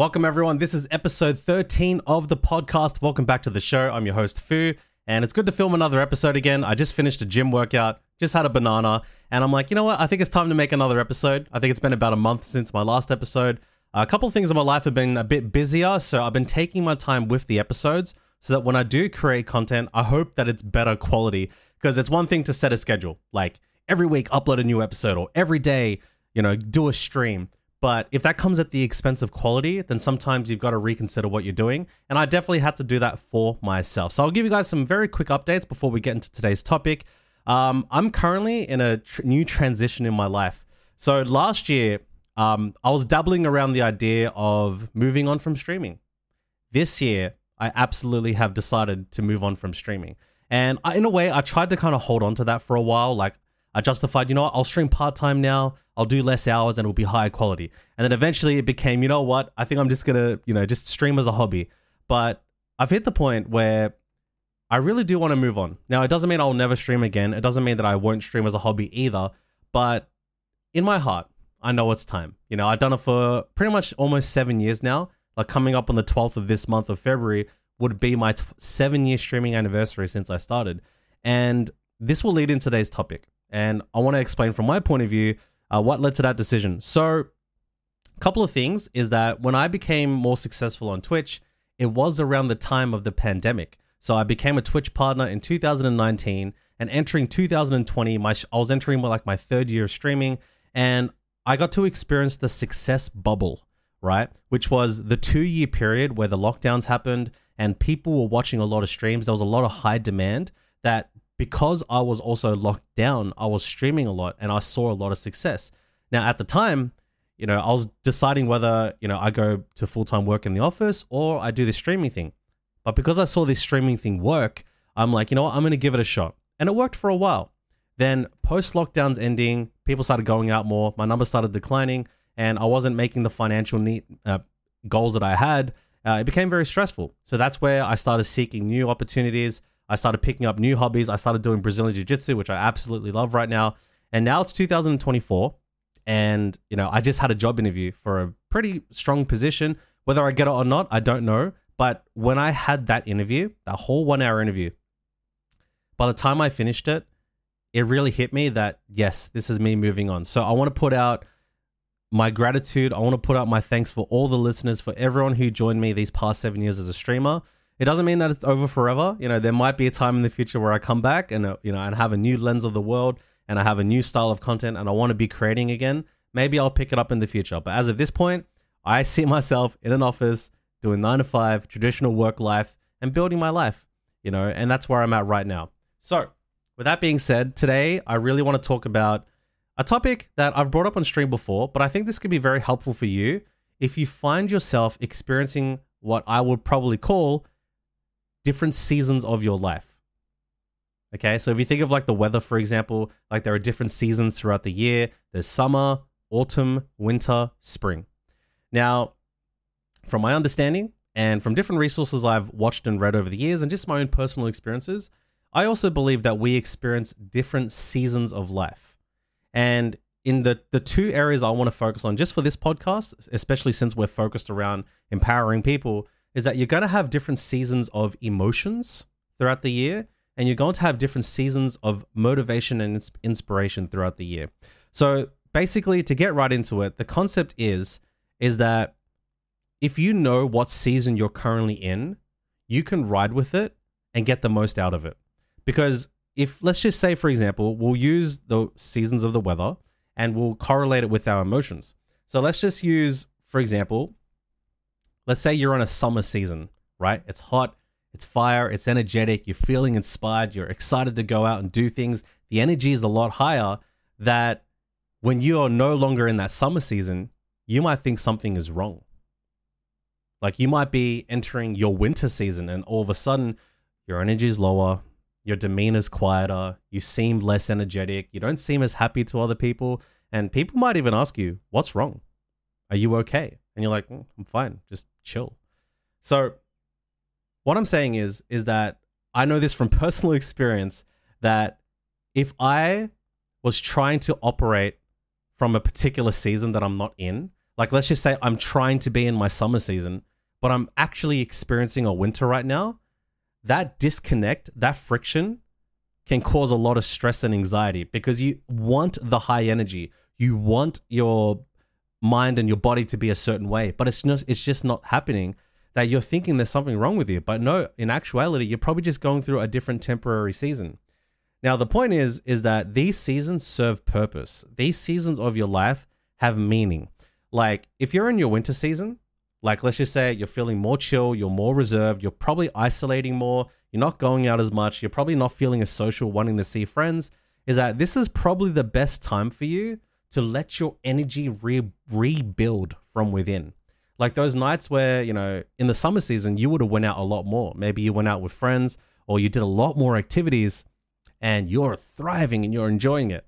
Welcome, everyone. This is episode 13 of the podcast. Welcome back to the show. I'm your host, Fu, and it's good to film another episode again. I just finished a gym workout, just had a banana, and I'm like, you know what? I think it's time to make another episode. I think it's been about a month since my last episode. A couple of things in my life have been a bit busier, so I've been taking my time with the episodes so that when I do create content, I hope that it's better quality. Because it's one thing to set a schedule, like every week upload a new episode, or every day, you know, do a stream. But if that comes at the expense of quality, then sometimes you've got to reconsider what you're doing. And I definitely had to do that for myself. So I'll give you guys some very quick updates before we get into today's topic. Um, I'm currently in a tr- new transition in my life. So last year, um, I was dabbling around the idea of moving on from streaming. This year, I absolutely have decided to move on from streaming. And I, in a way, I tried to kind of hold on to that for a while. Like, I justified, you know what, I'll stream part time now. I'll do less hours and it'll be higher quality. And then eventually it became, you know what, I think I'm just gonna, you know, just stream as a hobby. But I've hit the point where I really do want to move on. Now, it doesn't mean I'll never stream again. It doesn't mean that I won't stream as a hobby either. But in my heart, I know it's time. You know, I've done it for pretty much almost seven years now. Like coming up on the 12th of this month of February would be my t- seven year streaming anniversary since I started. And this will lead into today's topic. And I want to explain from my point of view uh, what led to that decision. So, a couple of things is that when I became more successful on Twitch, it was around the time of the pandemic. So, I became a Twitch partner in 2019 and entering 2020, my I was entering like my third year of streaming and I got to experience the success bubble, right? Which was the two year period where the lockdowns happened and people were watching a lot of streams. There was a lot of high demand that because I was also locked down, I was streaming a lot and I saw a lot of success. Now, at the time, you know, I was deciding whether, you know, I go to full time work in the office or I do this streaming thing. But because I saw this streaming thing work, I'm like, you know what, I'm going to give it a shot. And it worked for a while. Then, post lockdowns ending, people started going out more, my numbers started declining, and I wasn't making the financial need, uh, goals that I had. Uh, it became very stressful. So that's where I started seeking new opportunities. I started picking up new hobbies. I started doing Brazilian Jiu Jitsu, which I absolutely love right now. And now it's 2024. And, you know, I just had a job interview for a pretty strong position. Whether I get it or not, I don't know. But when I had that interview, that whole one hour interview, by the time I finished it, it really hit me that, yes, this is me moving on. So I want to put out my gratitude. I want to put out my thanks for all the listeners, for everyone who joined me these past seven years as a streamer. It doesn't mean that it's over forever. You know, there might be a time in the future where I come back and uh, you know and have a new lens of the world and I have a new style of content and I want to be creating again. Maybe I'll pick it up in the future. But as of this point, I see myself in an office doing nine to five, traditional work life, and building my life. You know, and that's where I'm at right now. So, with that being said, today I really want to talk about a topic that I've brought up on stream before, but I think this could be very helpful for you if you find yourself experiencing what I would probably call different seasons of your life. Okay, so if you think of like the weather, for example, like there are different seasons throughout the year there's summer, autumn, winter, spring. Now, from my understanding and from different resources I've watched and read over the years and just my own personal experiences, I also believe that we experience different seasons of life. And in the the two areas I want to focus on just for this podcast, especially since we're focused around empowering people, is that you're going to have different seasons of emotions throughout the year and you're going to have different seasons of motivation and inspiration throughout the year. So basically to get right into it, the concept is is that if you know what season you're currently in, you can ride with it and get the most out of it. Because if let's just say for example, we'll use the seasons of the weather and we'll correlate it with our emotions. So let's just use for example, let's say you're on a summer season, right? It's hot, it's fire, it's energetic, you're feeling inspired, you're excited to go out and do things. The energy is a lot higher that when you are no longer in that summer season, you might think something is wrong. Like you might be entering your winter season and all of a sudden your energy is lower, your demeanor is quieter, you seem less energetic, you don't seem as happy to other people, and people might even ask you, What's wrong? Are you okay? And you're like, mm, I'm fine, just chill. So, what I'm saying is, is that I know this from personal experience that if I was trying to operate from a particular season that I'm not in, Like, let's just say I'm trying to be in my summer season, but I'm actually experiencing a winter right now. That disconnect, that friction can cause a lot of stress and anxiety because you want the high energy. You want your mind and your body to be a certain way, but it's not it's just not happening that you're thinking there's something wrong with you. But no, in actuality, you're probably just going through a different temporary season. Now, the point is is that these seasons serve purpose. These seasons of your life have meaning. Like if you're in your winter season, like let's just say you're feeling more chill, you're more reserved, you're probably isolating more, you're not going out as much, you're probably not feeling as social, wanting to see friends, is that this is probably the best time for you to let your energy re- rebuild from within. Like those nights where, you know, in the summer season, you would have went out a lot more. Maybe you went out with friends or you did a lot more activities and you're thriving and you're enjoying it.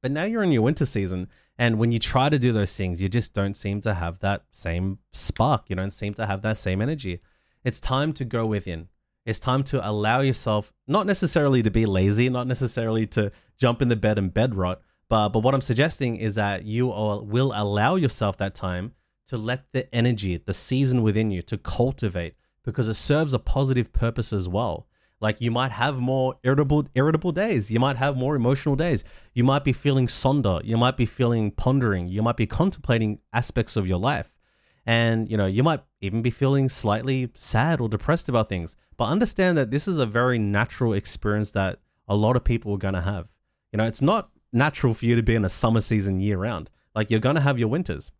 But now you're in your winter season and when you try to do those things, you just don't seem to have that same spark. You don't seem to have that same energy. It's time to go within. It's time to allow yourself, not necessarily to be lazy, not necessarily to jump in the bed and bed rot, but but what I'm suggesting is that you will allow yourself that time to let the energy, the season within you, to cultivate because it serves a positive purpose as well. Like you might have more irritable irritable days. You might have more emotional days. You might be feeling sonder. You might be feeling pondering. You might be contemplating aspects of your life. And you know, you might even be feeling slightly sad or depressed about things. But understand that this is a very natural experience that a lot of people are going to have. You know, it's not natural for you to be in a summer season year round. Like you're going to have your winters.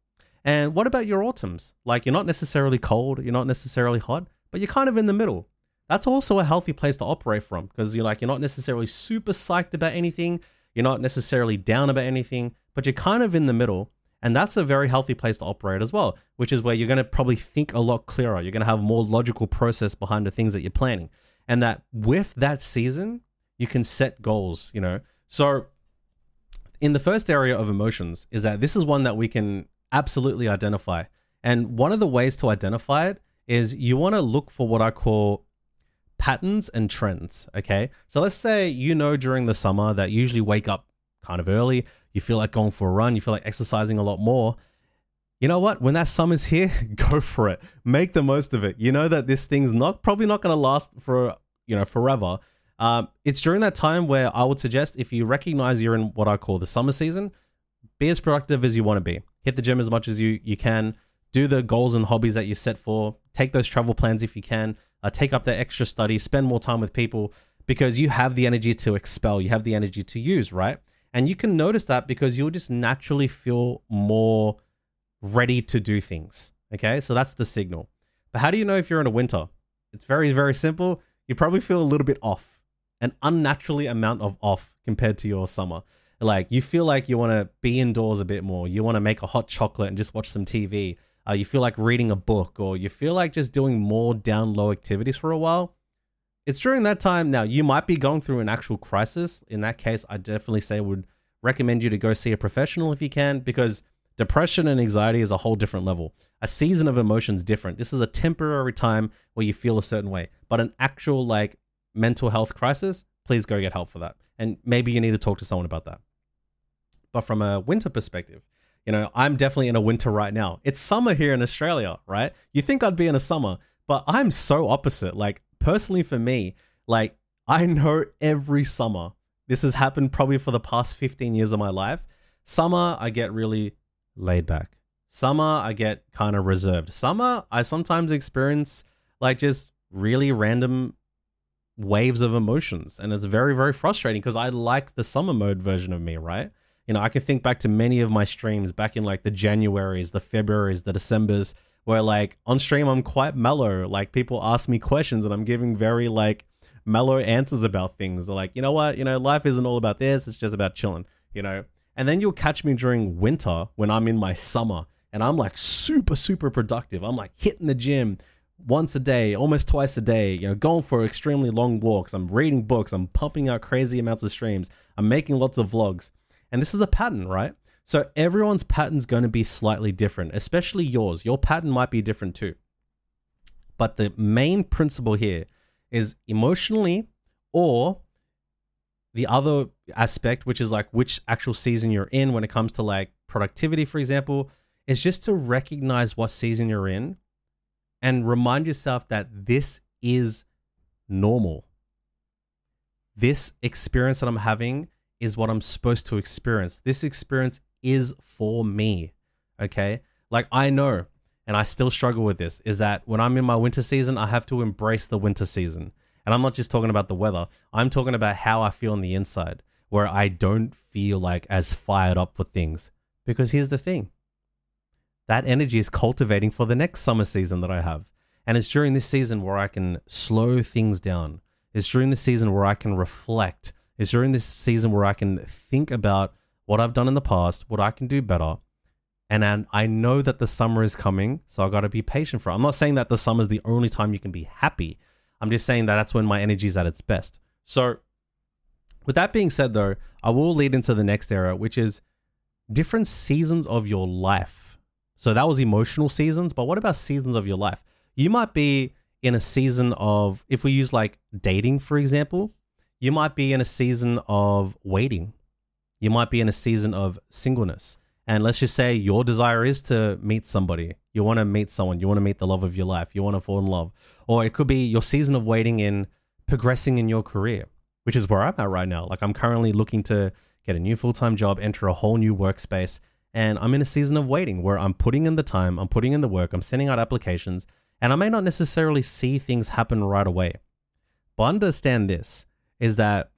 And what about your autumns? Like you're not necessarily cold, you're not necessarily hot, but you're kind of in the middle. That's also a healthy place to operate from because you're like you're not necessarily super psyched about anything, you're not necessarily down about anything, but you're kind of in the middle. And that's a very healthy place to operate as well, which is where you're going to probably think a lot clearer. You're going to have more logical process behind the things that you're planning. And that with that season, you can set goals, you know. So in the first area of emotions is that this is one that we can absolutely identify. And one of the ways to identify it is you want to look for what I call patterns and trends. Okay. So let's say you know during the summer that you usually wake up kind of early, you feel like going for a run, you feel like exercising a lot more. You know what? When that summer's here, go for it. Make the most of it. You know that this thing's not probably not going to last for, you know, forever. Um, it's during that time where I would suggest if you recognize you're in what I call the summer season, be as productive as you want to be. Hit the gym as much as you, you can. Do the goals and hobbies that you set for. Take those travel plans if you can. Uh, take up that extra study. Spend more time with people because you have the energy to expel. You have the energy to use, right? And you can notice that because you'll just naturally feel more ready to do things. Okay, so that's the signal. But how do you know if you're in a winter? It's very, very simple. You probably feel a little bit off an unnaturally amount of off compared to your summer. Like you feel like you want to be indoors a bit more. You want to make a hot chocolate and just watch some TV. Uh, you feel like reading a book, or you feel like just doing more down low activities for a while. It's during that time. Now you might be going through an actual crisis. In that case, I definitely say would recommend you to go see a professional if you can, because depression and anxiety is a whole different level. A season of emotions different. This is a temporary time where you feel a certain way, but an actual like mental health crisis, please go get help for that. And maybe you need to talk to someone about that. But from a winter perspective, you know, I'm definitely in a winter right now. It's summer here in Australia, right? You think I'd be in a summer, but I'm so opposite. Like, personally, for me, like, I know every summer, this has happened probably for the past 15 years of my life. Summer, I get really laid back. Summer, I get kind of reserved. Summer, I sometimes experience like just really random waves of emotions. And it's very very frustrating because i like the summer mode version of me right? You know i can think back to many of my streams back in like the januaries the februaries the decembers where like on stream i'm quite mellow. Like people ask me questions and i'm giving very like mellow answers about things. They're like you know what? You know life isn't all about this. It's just about chilling you know? And then you'll catch me during winter when i'm in my summer and i'm like super super productive. I'm like hitting the gym once a day, almost twice a day, you know, going for extremely long walks. I'm reading books. I'm pumping out crazy amounts of streams. I'm making lots of vlogs. And this is a pattern, right? So everyone's pattern's going to be slightly different, especially yours. Your pattern might be different too. But the main principle here is emotionally or the other aspect, which is like which actual season you're in when it comes to like productivity, for example, is just to recognize what season you're in and remind yourself that this is normal. This experience that I'm having is what I'm supposed to experience. This experience is for me. Okay. Like I know, and I still struggle with this, is that when I'm in my winter season, I have to embrace the winter season. And I'm not just talking about the weather, I'm talking about how I feel on the inside, where I don't feel like as fired up for things. Because here's the thing that energy is cultivating for the next summer season that I have. And it's during this season where I can slow things down. It's during this season where I can reflect. It's during this season where I can think about what I've done in the past, what I can do better. And then I know that the summer is coming, so I got to be patient for it. I'm not saying that the summer is the only time you can be happy. I'm just saying that that's when my energy is at its best. So, with that being said, though, I will lead into the next era, which is different seasons of your life. So, that was emotional seasons, but what about seasons of your life? You might be in a season of, if we use like dating, for example, you might be in a season of waiting. You might be in a season of singleness. And let's just say your desire is to meet somebody. You want to meet someone. You want to meet the love of your life. You want to fall in love. Or it could be your season of waiting in progressing in your career, which is where I'm at right now. Like I'm currently looking to get a new full time job, enter a whole new workspace. And I'm in a season of waiting where I'm putting in the time, I'm putting in the work, I'm sending out applications, and I may not necessarily see things happen right away. But understand this is that,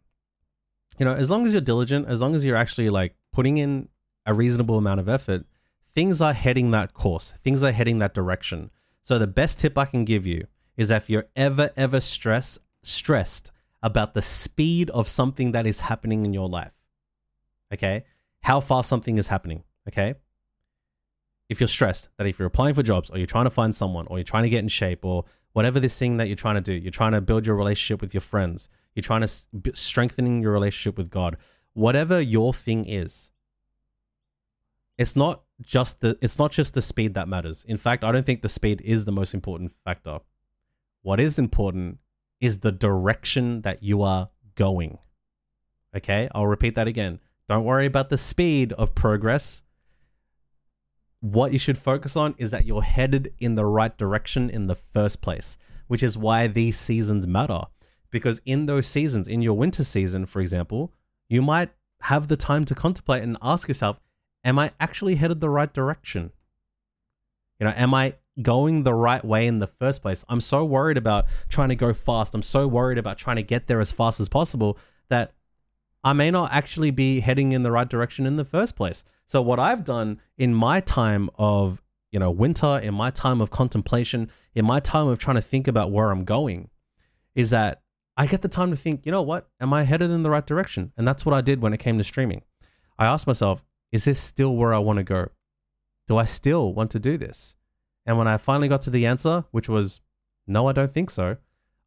you know, as long as you're diligent, as long as you're actually like putting in a reasonable amount of effort, things are heading that course, things are heading that direction. So the best tip I can give you is if you're ever, ever stress, stressed about the speed of something that is happening in your life, okay, how fast something is happening, okay, if you're stressed that if you're applying for jobs or you're trying to find someone or you're trying to get in shape or whatever this thing that you're trying to do, you're trying to build your relationship with your friends, you're trying to s- strengthening your relationship with God, whatever your thing is, it's not just the it's not just the speed that matters. In fact, I don't think the speed is the most important factor. What is important is the direction that you are going. Okay? I'll repeat that again. Don't worry about the speed of progress. What you should focus on is that you're headed in the right direction in the first place, which is why these seasons matter. Because in those seasons, in your winter season, for example, you might have the time to contemplate and ask yourself, am I actually headed the right direction? You know, am I going the right way in the first place? I'm so worried about trying to go fast. I'm so worried about trying to get there as fast as possible that I may not actually be heading in the right direction in the first place. So what I've done in my time of, you know, winter, in my time of contemplation, in my time of trying to think about where I'm going is that I get the time to think, you know what? Am I headed in the right direction? And that's what I did when it came to streaming. I asked myself, is this still where I want to go? Do I still want to do this? And when I finally got to the answer, which was no, I don't think so,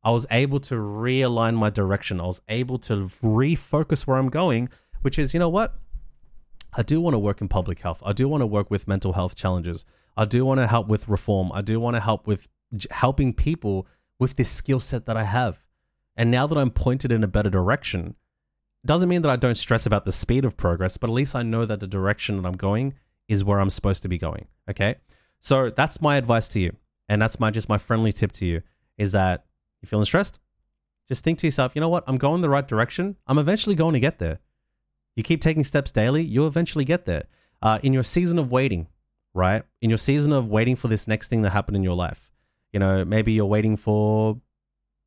I was able to realign my direction. I was able to refocus where I'm going, which is, you know what? I do want to work in public health. I do want to work with mental health challenges. I do want to help with reform. I do want to help with helping people with this skill set that I have. And now that I'm pointed in a better direction, doesn't mean that I don't stress about the speed of progress, but at least I know that the direction that I'm going is where I'm supposed to be going. Okay. So that's my advice to you. And that's my just my friendly tip to you is that you feeling stressed? Just think to yourself, you know what? I'm going the right direction. I'm eventually going to get there. You keep taking steps daily, you'll eventually get there. Uh, in your season of waiting, right? In your season of waiting for this next thing to happen in your life, you know, maybe you're waiting for,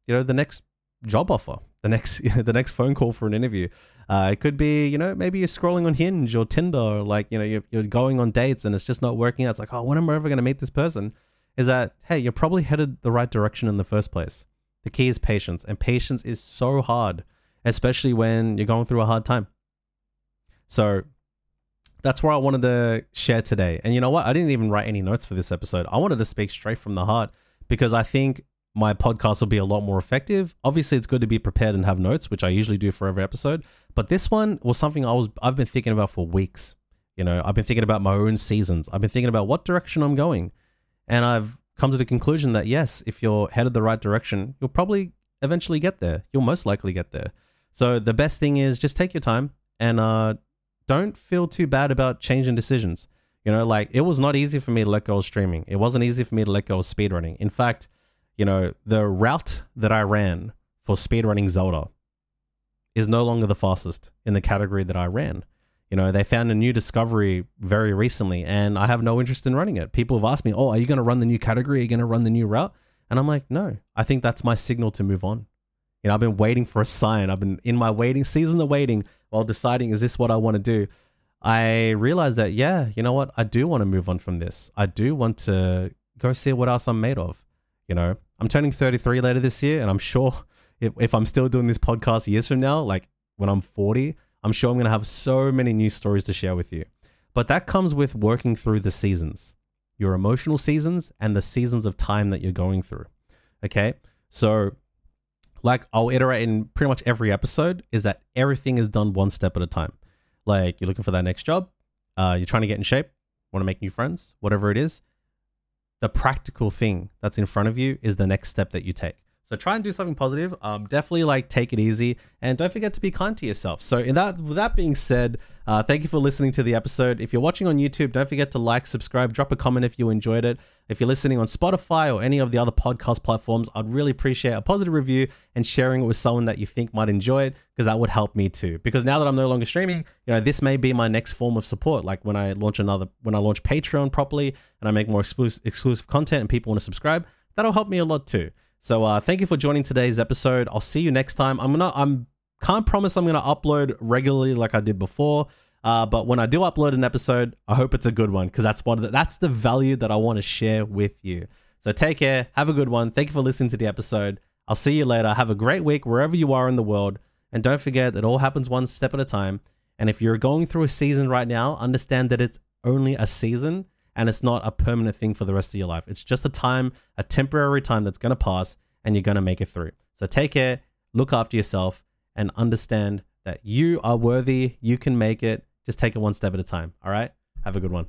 you know, the next job offer, the next the next phone call for an interview. Uh, it could be, you know, maybe you're scrolling on Hinge or Tinder, or like, you know, you're, you're going on dates and it's just not working out. It's like, oh, when am I ever going to meet this person? Is that, hey, you're probably headed the right direction in the first place. The key is patience, and patience is so hard, especially when you're going through a hard time. So that's where I wanted to share today. And you know what? I didn't even write any notes for this episode. I wanted to speak straight from the heart because I think my podcast will be a lot more effective. Obviously, it's good to be prepared and have notes, which I usually do for every episode. But this one was something I was I've been thinking about for weeks. You know, I've been thinking about my own seasons. I've been thinking about what direction I'm going. And I've come to the conclusion that yes, if you're headed the right direction, you'll probably eventually get there. You'll most likely get there. So the best thing is just take your time and uh, don't feel too bad about changing decisions. You know, like it was not easy for me to let go of streaming. It wasn't easy for me to let go of speedrunning. In fact, you know, the route that I ran for speedrunning Zelda is no longer the fastest in the category that I ran. You know, they found a new discovery very recently, and I have no interest in running it. People have asked me, "Oh, are you going to run the new category? Are you going to run the new route?" And I'm like, "No, I think that's my signal to move on." You know, I've been waiting for a sign. I've been in my waiting season of waiting while deciding, is this what I want to do? I realized that, yeah, you know what? I do want to move on from this. I do want to go see what else I'm made of. You know, I'm turning 33 later this year, and I'm sure if, if I'm still doing this podcast years from now, like when I'm 40, I'm sure I'm going to have so many new stories to share with you. But that comes with working through the seasons, your emotional seasons and the seasons of time that you're going through. Okay. So, like I'll iterate in pretty much every episode, is that everything is done one step at a time. Like you're looking for that next job, uh, you're trying to get in shape, want to make new friends, whatever it is. The practical thing that's in front of you is the next step that you take. So try and do something positive. Um, definitely like take it easy and don't forget to be kind to yourself. So in that with that being said, uh, thank you for listening to the episode. If you're watching on YouTube, don't forget to like, subscribe, drop a comment if you enjoyed it. If you're listening on Spotify or any of the other podcast platforms, I'd really appreciate a positive review and sharing it with someone that you think might enjoy it because that would help me too. Because now that I'm no longer streaming, you know, this may be my next form of support. Like when I launch another, when I launch Patreon properly and I make more exclusive, exclusive content and people want to subscribe, that'll help me a lot too. So uh, thank you for joining today's episode. I'll see you next time. I'm gonna I'm can't promise I'm gonna upload regularly like I did before. Uh, but when I do upload an episode, I hope it's a good one because that's what that's the value that I want to share with you. So take care, have a good one. Thank you for listening to the episode. I'll see you later. Have a great week wherever you are in the world, and don't forget that all happens one step at a time. And if you're going through a season right now, understand that it's only a season and it's not a permanent thing for the rest of your life. It's just a time, a temporary time that's going to pass and you're going to make it through. So take care, look after yourself, and understand that you are worthy. You can make it. Just take it one step at a time. All right? Have a good one.